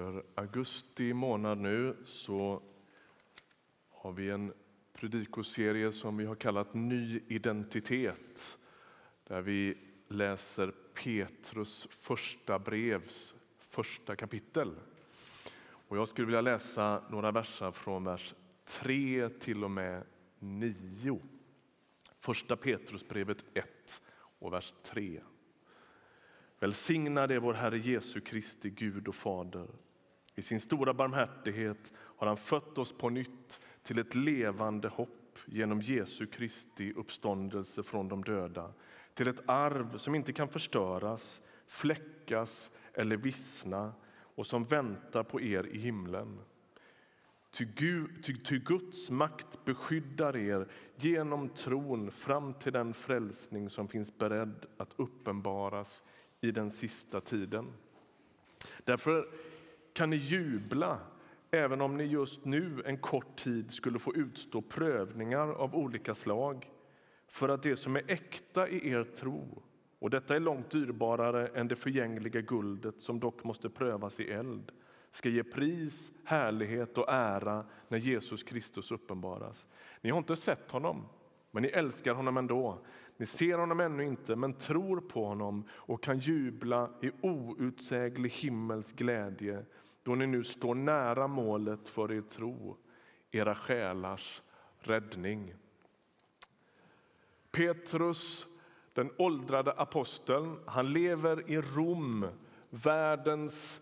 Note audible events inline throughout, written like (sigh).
Under augusti månad nu så har vi en predikoserie som vi har kallat Ny identitet där vi läser Petrus första brevs första kapitel. Och jag skulle vilja läsa några verser från vers 3 till och med 9. Första Petrusbrevet 1 och vers 3. Välsignad är vår Herre Jesu Kristi Gud och Fader. I sin stora barmhärtighet har han fött oss på nytt till ett levande hopp genom Jesu Kristi uppståndelse från de döda till ett arv som inte kan förstöras, fläckas eller vissna och som väntar på er i himlen. Ty, Gud, ty, ty Guds makt beskyddar er genom tron fram till den frälsning som finns beredd att uppenbaras i den sista tiden. Därför kan ni jubla även om ni just nu en kort tid skulle få utstå prövningar av olika slag för att det som är äkta i er tro och detta är långt dyrbarare än det förgängliga guldet som dock måste prövas i eld ska ge pris, härlighet och ära när Jesus Kristus uppenbaras. Ni har inte sett honom, men ni älskar honom ändå. Ni ser honom ännu inte, men tror på honom och kan jubla i outsäglig himmels glädje då ni nu står nära målet för er tro, era själars räddning. Petrus, den åldrade aposteln, han lever i Rom, världens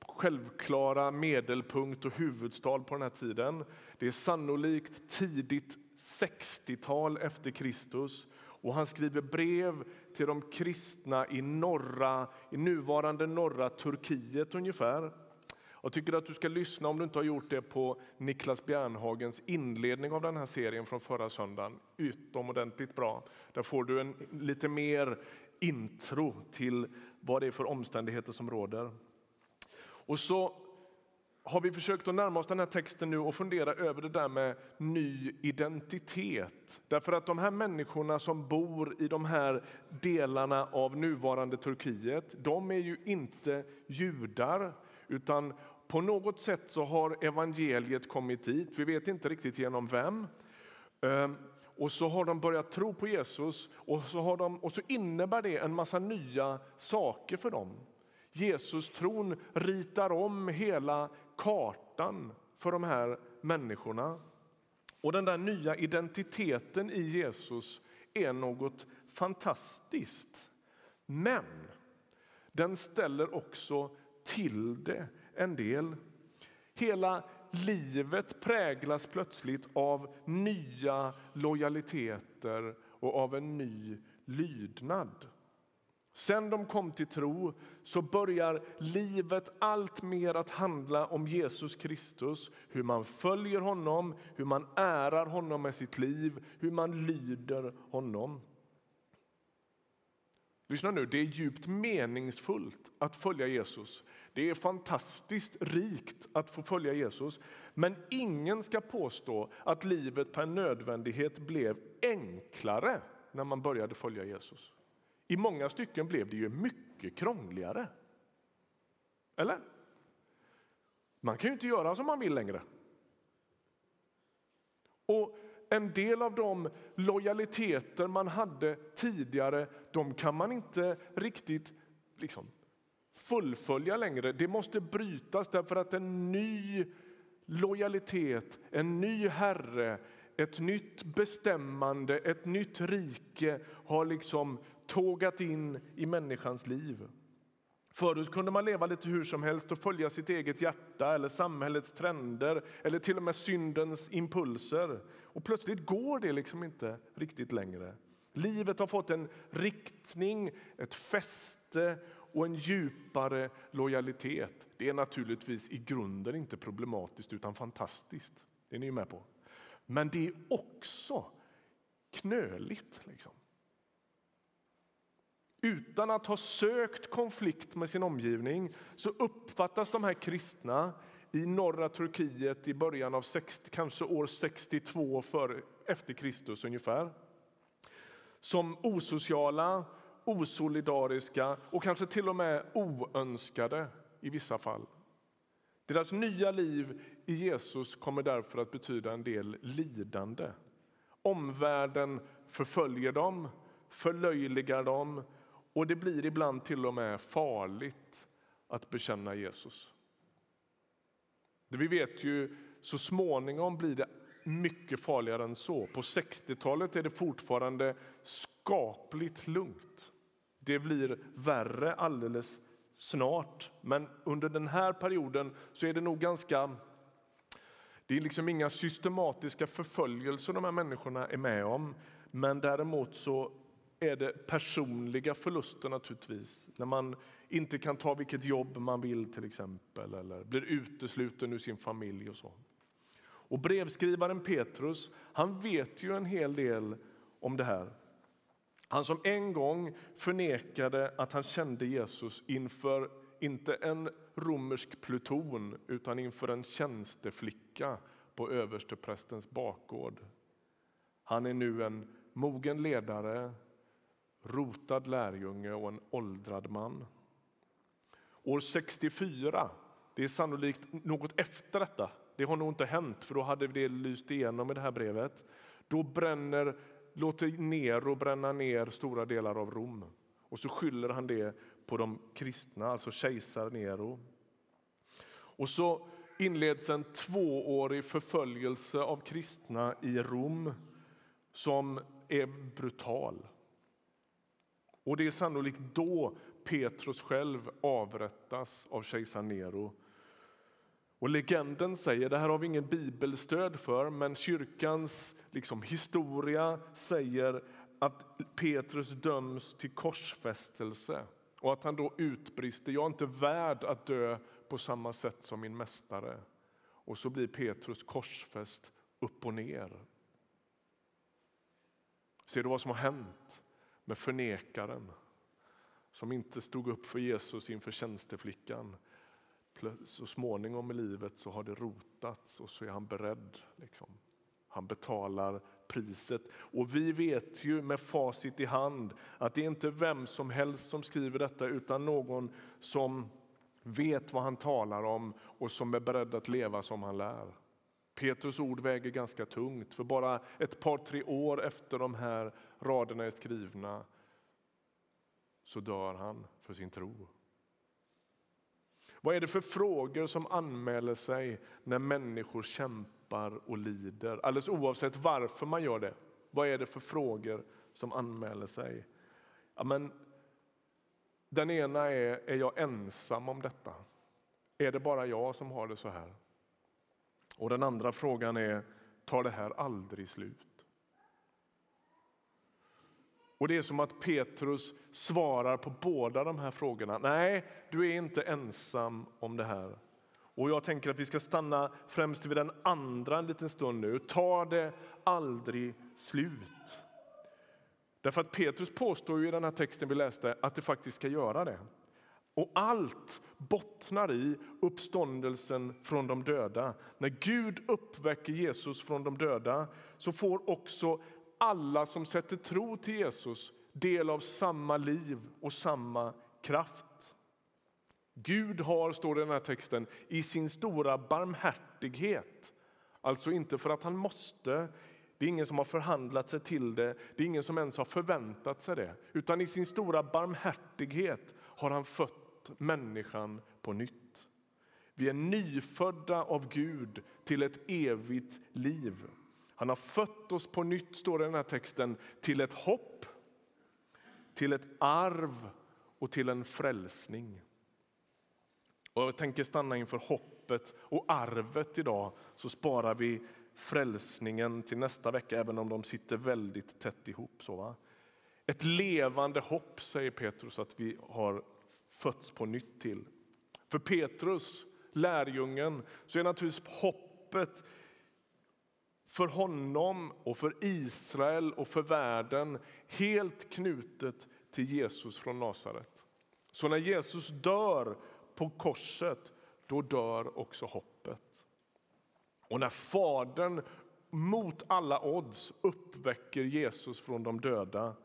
självklara medelpunkt och huvudstad på den här tiden. Det är sannolikt tidigt 60-tal efter Kristus och han skriver brev till de kristna i, norra, i nuvarande norra Turkiet ungefär. Jag tycker att du ska lyssna om du inte har gjort det på Niklas Bjärnhagens inledning av den här serien från förra söndagen. Utomordentligt bra. Där får du en lite mer intro till vad det är för omständigheter som råder. Och så har vi försökt att närma oss den här texten nu och fundera över det där med ny identitet. Därför att de här människorna som bor i de här delarna av nuvarande Turkiet, de är ju inte judar utan på något sätt så har evangeliet kommit dit. Vi vet inte riktigt genom vem. Ehm, och så har de börjat tro på Jesus och så, har de, och så innebär det en massa nya saker för dem. Jesus-tron ritar om hela kartan för de här människorna. Och den där nya identiteten i Jesus är något fantastiskt. Men den ställer också till det en del. Hela livet präglas plötsligt av nya lojaliteter och av en ny lydnad. Sen de kom till tro så börjar livet allt mer att handla om Jesus Kristus, hur man följer honom, hur man ärar honom med sitt liv, hur man lyder honom. Lyssna nu, det är djupt meningsfullt att följa Jesus. Det är fantastiskt rikt att få följa Jesus. Men ingen ska påstå att livet per nödvändighet blev enklare när man började följa Jesus. I många stycken blev det ju mycket krångligare. Eller? Man kan ju inte göra som man vill längre. Och en del av de lojaliteter man hade tidigare, de kan man inte riktigt liksom, fullfölja längre. Det måste brytas därför att en ny lojalitet, en ny herre, ett nytt bestämmande, ett nytt rike har liksom tågat in i människans liv. Förut kunde man leva lite hur som helst och följa sitt eget hjärta eller samhällets trender eller till och med syndens impulser. Och plötsligt går det liksom inte riktigt längre. Livet har fått en riktning, ett fäste och en djupare lojalitet. Det är naturligtvis i grunden inte problematiskt utan fantastiskt. Det är ni med på. Men det är också knöligt. Liksom. Utan att ha sökt konflikt med sin omgivning så uppfattas de här kristna i norra Turkiet i början av 60, kanske år 62 för, efter Kristus ungefär som osociala, osolidariska och kanske till och med oönskade i vissa fall. Deras nya liv i Jesus kommer därför att betyda en del lidande. Omvärlden förföljer dem, förlöjligar dem och det blir ibland till och med farligt att bekänna Jesus. Vi vet ju så småningom blir det mycket farligare än så. På 60-talet är det fortfarande skapligt lugnt. Det blir värre alldeles snart, men under den här perioden så är det nog ganska det är liksom inga systematiska förföljelser de här människorna är med om. Men däremot så är det personliga förluster naturligtvis. När man inte kan ta vilket jobb man vill till exempel eller blir utesluten ur sin familj och så. Och brevskrivaren Petrus, han vet ju en hel del om det här. Han som en gång förnekade att han kände Jesus inför inte en romersk pluton utan inför en tjänsteflicka på översteprästens bakgård. Han är nu en mogen ledare, rotad lärjunge och en åldrad man. År 64, det är sannolikt något efter detta, det har nog inte hänt för då hade det lyst igenom i det här brevet. Då bränner, låter Nero bränna ner stora delar av Rom och så skyller han det på de kristna, alltså kejsar Nero. Och så inleds en tvåårig förföljelse av kristna i Rom som är brutal. Och Det är sannolikt då Petrus själv avrättas av kejsar Nero. Och Legenden säger, det här har vi ingen bibelstöd för, men kyrkans liksom, historia säger att Petrus döms till korsfästelse och att han då utbrister, jag är inte värd att dö på samma sätt som min mästare. Och så blir Petrus korsfäst upp och ner. Ser du vad som har hänt med förnekaren som inte stod upp för Jesus inför tjänsteflickan? Så småningom i livet så har det rotats och så är han beredd. Liksom. Han betalar priset. Och vi vet ju med facit i hand att det är inte vem som helst som skriver detta utan någon som vet vad han talar om och som är beredd att leva som han lär. Petrus ord väger ganska tungt, för bara ett par tre år efter de här raderna är skrivna så dör han för sin tro. Vad är det för frågor som anmäler sig när människor kämpar och lider? Alldeles oavsett varför man gör det. Vad är det för frågor som anmäler sig? Ja, men den ena är, är jag ensam om detta? Är det bara jag som har det så här? Och den andra frågan är, tar det här aldrig slut? Och Det är som att Petrus svarar på båda de här frågorna. Nej, du är inte ensam om det här. Och Jag tänker att vi ska stanna främst vid den andra en liten stund nu. Tar det aldrig slut? Därför att Petrus påstår ju i den här texten vi läste att det faktiskt ska göra det. Och allt bottnar i uppståndelsen från de döda. När Gud uppväcker Jesus från de döda så får också alla som sätter tro till Jesus del av samma liv och samma kraft. Gud har, står det i den här texten, i sin stora barmhärtighet, alltså inte för att han måste, det är ingen som har förhandlat sig till det, det är ingen som ens har förväntat sig det, utan i sin stora barmhärtighet har han fött människan på nytt. Vi är nyfödda av Gud till ett evigt liv. Han har fött oss på nytt, står det i den här texten, till ett hopp, till ett arv och till en frälsning. Och jag tänker stanna inför hoppet och arvet idag, så sparar vi frälsningen till nästa vecka, även om de sitter väldigt tätt ihop. Så va? Ett levande hopp, säger Petrus, att vi har fötts på nytt till. För Petrus, lärjungen, så är naturligtvis hoppet för honom och för Israel och för världen helt knutet till Jesus från Nasaret. Så när Jesus dör på korset, då dör också hoppet. Och när Fadern mot alla odds uppväcker Jesus från de döda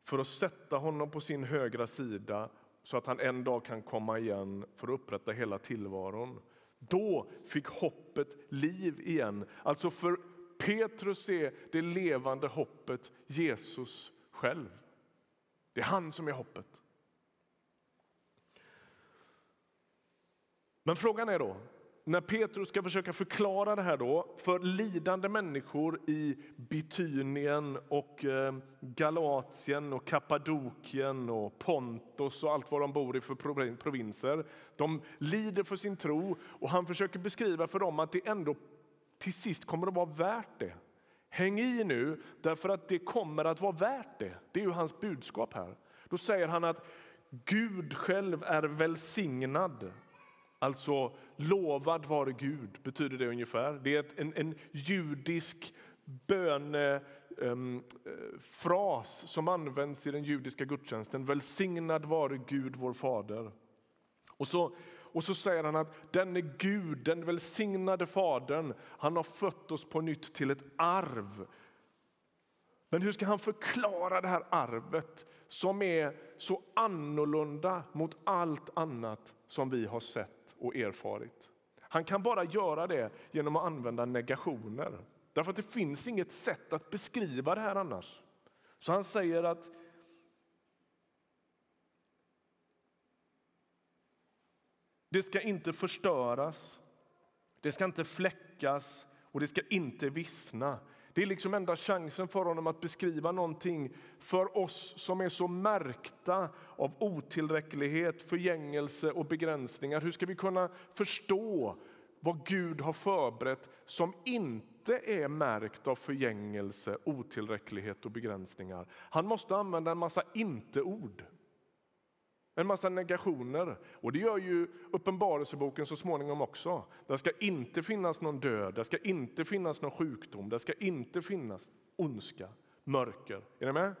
för att sätta honom på sin högra sida så att han en dag kan komma igen för att upprätta hela tillvaron. Då fick hoppet liv igen. Alltså för Petrus är det levande hoppet Jesus själv. Det är han som är hoppet. Men frågan är då, när Petrus ska försöka förklara det här då för lidande människor i Bitynien och eh, Galatien och Kappadokien och Pontos och allt vad de bor i för provinser. De lider för sin tro och han försöker beskriva för dem att det ändå till sist kommer att vara värt det. Häng i nu, därför att det kommer att vara värt det. Det är ju hans budskap här. Då säger han att Gud själv är välsignad Alltså lovad vare Gud, betyder det ungefär. Det är en, en judisk bönefras ehm, eh, um, som används i den judiska gudstjänsten. Välsignad vare Gud, vår fader. Och så, och så säger han att denne Gud, den välsignade Fadern, han har fött oss på nytt till ett arv. Men hur ska han förklara det här arvet som är så annorlunda mot allt annat som vi har sett och erfarit. Han kan bara göra det genom att använda negationer. Därför att det finns inget sätt att beskriva det här annars. Så han säger att det ska inte förstöras, det ska inte fläckas och det ska inte vissna. Det är liksom enda chansen för honom att beskriva någonting för oss som är så märkta av otillräcklighet, förgängelse och begränsningar. Hur ska vi kunna förstå vad Gud har förberett som inte är märkt av förgängelse, otillräcklighet och begränsningar? Han måste använda en massa inte-ord. En massa negationer. Och det gör ju Uppenbarelseboken så småningom också. Det ska inte finnas någon död, det ska inte finnas någon sjukdom, det ska inte finnas ondska, mörker. Är ni med?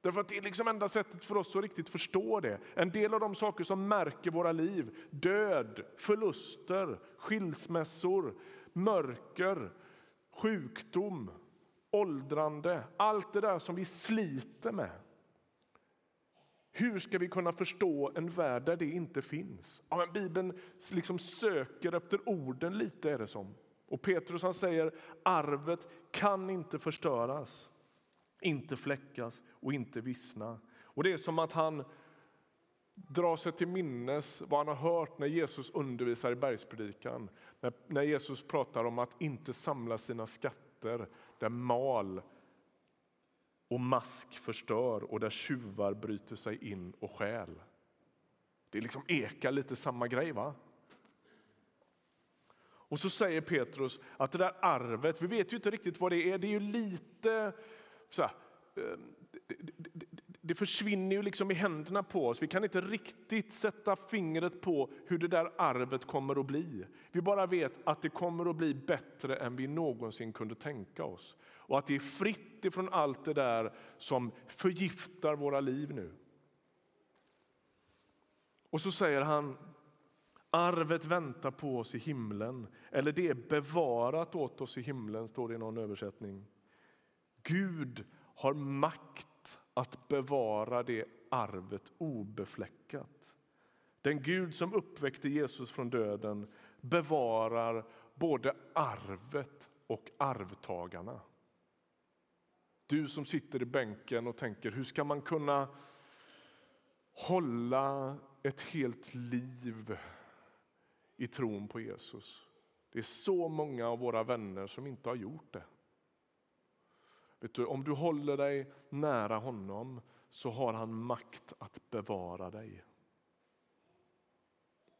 Därför att det är liksom enda sättet för oss att riktigt förstå det. En del av de saker som märker våra liv, död, förluster, skilsmässor, mörker, sjukdom, åldrande, allt det där som vi sliter med hur ska vi kunna förstå en värld där det inte finns? Ja, men Bibeln liksom söker efter orden lite är det som. Och Petrus han säger arvet kan inte förstöras, inte fläckas och inte vissna. Och det är som att han drar sig till minnes vad han har hört när Jesus undervisar i bergspredikan. När, när Jesus pratar om att inte samla sina skatter där mal och mask förstör och där tjuvar bryter sig in och stjäl. Det liksom ekar lite samma grej. va? Och så säger Petrus att det där arvet, vi vet ju inte riktigt vad det är. Det är ju lite så här, eh, det, försvinner ju liksom i händerna på oss. Vi kan inte riktigt sätta fingret på hur det där arvet kommer att bli. Vi bara vet att det kommer att bli bättre än vi någonsin kunde tänka oss och att det är fritt ifrån allt det där som förgiftar våra liv nu. Och så säger han Arvet väntar på oss i himlen, eller det är bevarat åt oss i himlen, står det i någon översättning. Gud har makt att bevara det arvet obefläckat. Den Gud som uppväckte Jesus från döden bevarar både arvet och arvtagarna. Du som sitter i bänken och tänker hur ska man kunna hålla ett helt liv i tron på Jesus. Det är så många av våra vänner som inte har gjort det. Vet du, om du håller dig nära honom så har han makt att bevara dig.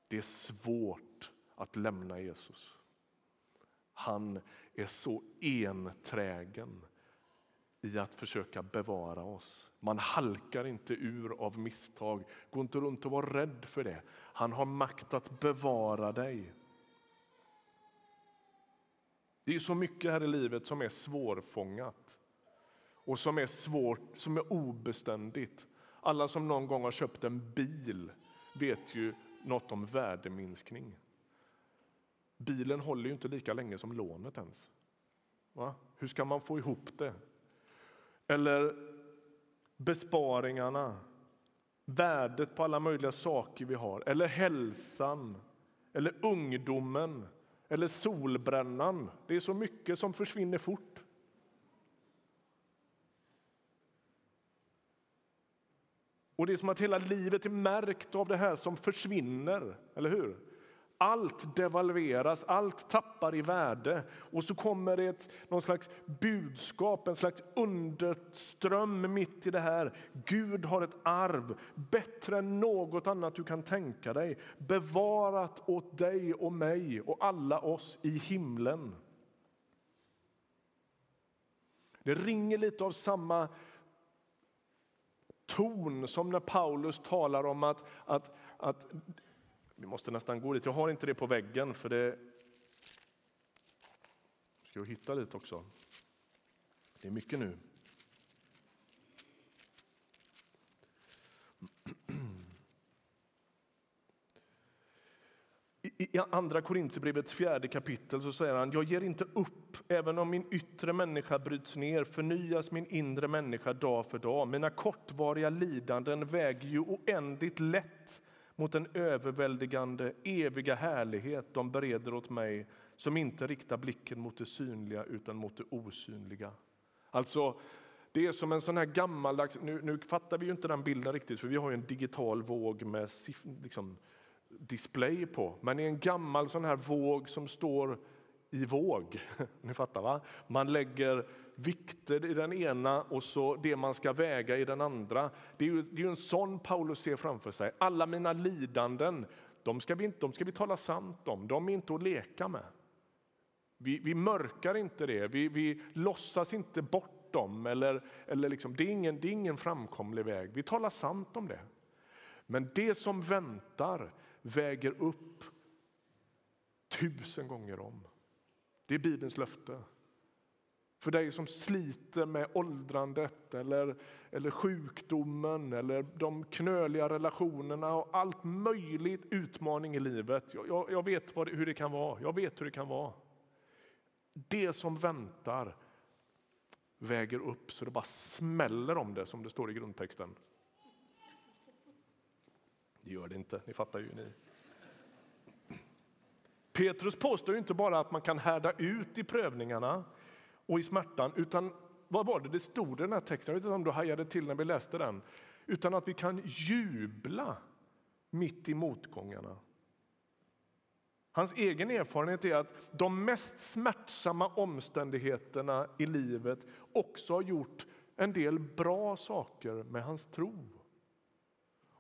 Det är svårt att lämna Jesus. Han är så enträgen i att försöka bevara oss. Man halkar inte ur av misstag. Gå inte runt och var rädd för det. Han har makt att bevara dig. Det är så mycket här i livet som är svårfångat och som är svårt, som är obeständigt. Alla som någon gång har köpt en bil vet ju något om värdeminskning. Bilen håller ju inte lika länge som lånet ens. Va? Hur ska man få ihop det? Eller besparingarna. värdet på alla möjliga saker vi har, eller hälsan, eller ungdomen, eller solbrännan. Det är så mycket som försvinner fort. Och det är som att hela livet är märkt av det här som försvinner, eller hur? Allt devalveras, allt tappar i värde och så kommer det ett någon slags budskap, en slags underström mitt i det här. Gud har ett arv bättre än något annat du kan tänka dig bevarat åt dig och mig och alla oss i himlen. Det ringer lite av samma ton som när Paulus talar om att, att, att vi måste nästan gå dit. Jag har inte det på väggen för det... Ska jag hitta dit också? Det är mycket nu. I Andra Korintierbrevets fjärde kapitel så säger han jag ger inte upp. Även om min yttre människa bryts ner förnyas min inre människa dag för dag. Mina kortvariga lidanden väger ju oändligt lätt mot den överväldigande, eviga härlighet de bereder åt mig som inte riktar blicken mot det synliga utan mot det osynliga. Alltså, det är som en sån här gammaldags... Nu, nu fattar vi ju inte den bilden riktigt, för vi har en digital våg med liksom, display på. Men i en gammal sån här våg som står i våg. (laughs) Ni fattar va? Man lägger vikter i den ena och så det man ska väga i den andra. Det är ju, det är en sån Paulus ser framför sig. Alla mina lidanden, de ska vi, inte, de ska vi tala sant om. De är inte att leka med. Vi, vi mörkar inte det, vi, vi låtsas inte bort dem. Eller, eller liksom, det, är ingen, det är ingen framkomlig väg. Vi talar sant om det. Men det som väntar väger upp tusen gånger om. Det är Bibelns löfte. För dig som sliter med åldrandet eller, eller sjukdomen eller de knöliga relationerna och allt möjligt utmaning i livet. Jag, jag, jag vet det, hur det kan vara. Jag vet hur det kan vara. Det som väntar väger upp så det bara smäller om det, som det står i grundtexten. Det gör det inte, ni fattar ju. Ni. Petrus påstår inte bara att man kan härda ut i prövningarna och i smärtan, utan vad var det det stod i den här texten? Jag vet inte om du hajade till när vi läste den. Utan att vi kan jubla mitt i motgångarna. Hans egen erfarenhet är att de mest smärtsamma omständigheterna i livet också har gjort en del bra saker med hans tro.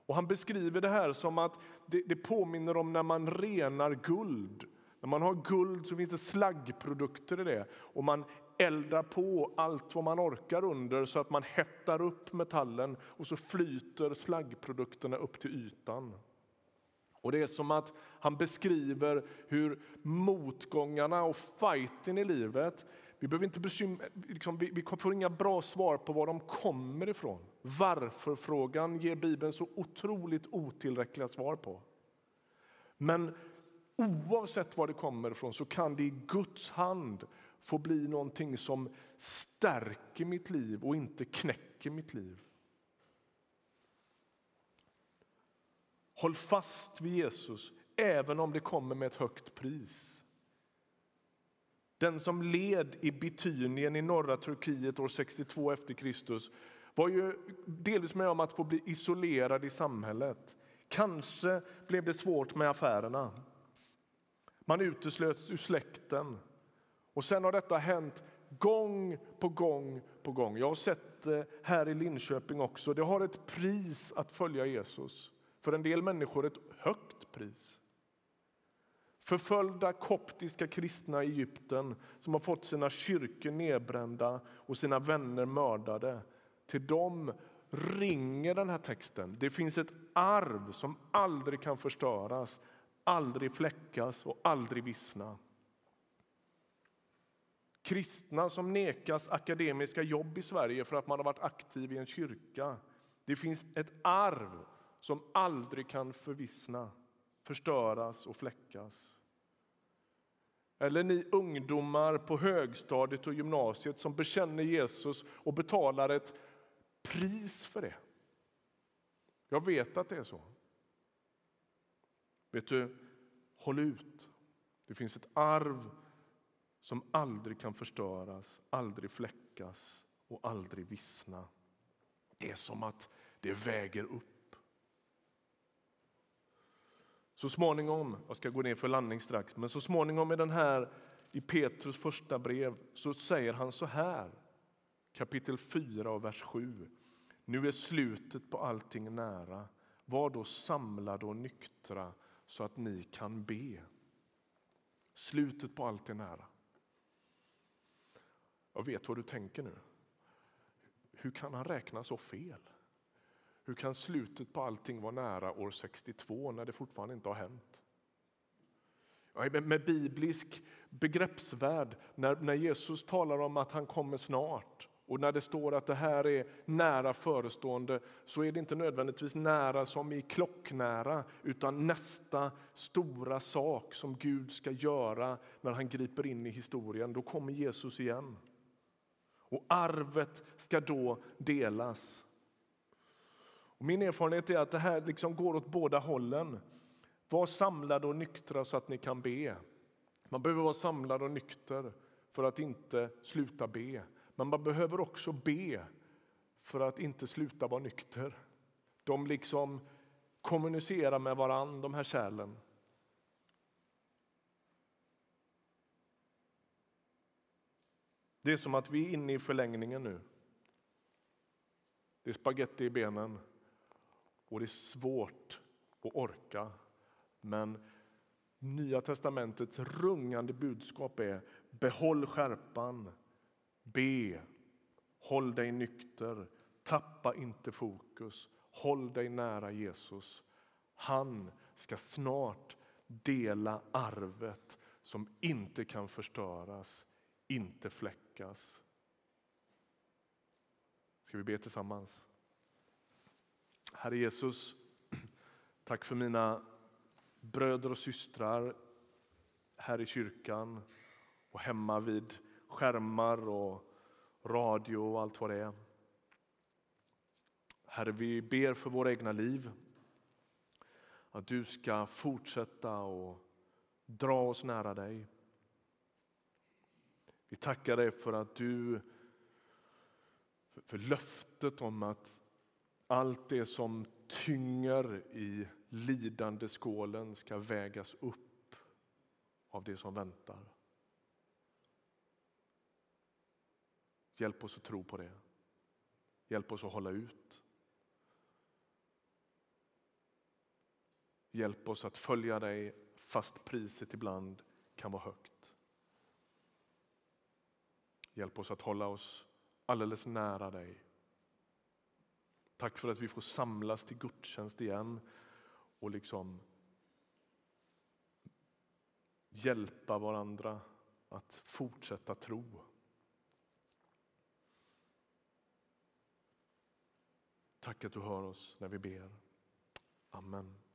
Och Han beskriver det här som att det, det påminner om när man renar guld. När man har guld så finns det slaggprodukter i det och man eldar på allt vad man orkar under så att man hettar upp metallen och så flyter slaggprodukterna upp till ytan. Och Det är som att han beskriver hur motgångarna och fighten i livet vi, behöver inte bekymra, liksom, vi, vi får inga bra svar på var de kommer ifrån. Varför-frågan ger Bibeln så otroligt otillräckliga svar på. Men oavsett var det kommer ifrån så kan det i Guds hand få bli någonting som stärker mitt liv och inte knäcker mitt liv. Håll fast vid Jesus även om det kommer med ett högt pris. Den som led i Bitynien i norra Turkiet år 62 efter Kristus var ju delvis med om att få bli isolerad i samhället. Kanske blev det svårt med affärerna. Man uteslöts ur släkten. Och sen har detta hänt gång på gång på gång. Jag har sett det här i Linköping också. Det har ett pris att följa Jesus. För en del människor ett högt pris. Förföljda koptiska kristna i Egypten som har fått sina kyrkor nedbrända och sina vänner mördade. Till dem ringer den här texten. Det finns ett arv som aldrig kan förstöras, aldrig fläckas och aldrig vissna. Kristna som nekas akademiska jobb i Sverige för att man har varit aktiv i en kyrka. Det finns ett arv som aldrig kan förvissna, förstöras och fläckas. Eller ni ungdomar på högstadiet och gymnasiet som bekänner Jesus och betalar ett pris för det. Jag vet att det är så. Vet du, håll ut. Det finns ett arv som aldrig kan förstöras, aldrig fläckas och aldrig vissna. Det är som att det väger upp. Så småningom, jag ska gå ner för landning strax, men så småningom i den här i Petrus första brev så säger han så här, kapitel 4 och vers 7. Nu är slutet på allting nära. Var då samlade och nyktra så att ni kan be. Slutet på allt är nära. Jag vet vad du tänker nu. Hur kan han räkna så fel? Hur kan slutet på allting vara nära år 62 när det fortfarande inte har hänt? Med biblisk begreppsvärld, när, när Jesus talar om att han kommer snart och när det står att det här är nära förestående så är det inte nödvändigtvis nära som i klocknära utan nästa stora sak som Gud ska göra när han griper in i historien. Då kommer Jesus igen. Och arvet ska då delas. Och min erfarenhet är att det här liksom går åt båda hållen. Var samlade och nyktra så att ni kan be. Man behöver vara samlad och nykter för att inte sluta be. Men man behöver också be för att inte sluta vara nykter. De liksom kommunicerar med varann, de här kärlen. Det är som att vi är inne i förlängningen nu. Det är spagetti i benen och det är svårt att orka. Men Nya testamentets rungande budskap är behåll skärpan, be, håll dig nykter, tappa inte fokus, håll dig nära Jesus. Han ska snart dela arvet som inte kan förstöras, inte fläckas. Ska vi be tillsammans? Herre Jesus, tack för mina bröder och systrar här i kyrkan och hemma vid skärmar och radio och allt vad det är. Herre, vi ber för våra egna liv. Att du ska fortsätta och dra oss nära dig. Vi tackar dig för att du för löftet om att allt det som tynger i lidandeskålen ska vägas upp av det som väntar. Hjälp oss att tro på det. Hjälp oss att hålla ut. Hjälp oss att följa dig fast priset ibland kan vara högt. Hjälp oss att hålla oss alldeles nära dig. Tack för att vi får samlas till gudstjänst igen och liksom hjälpa varandra att fortsätta tro. Tack att du hör oss när vi ber. Amen.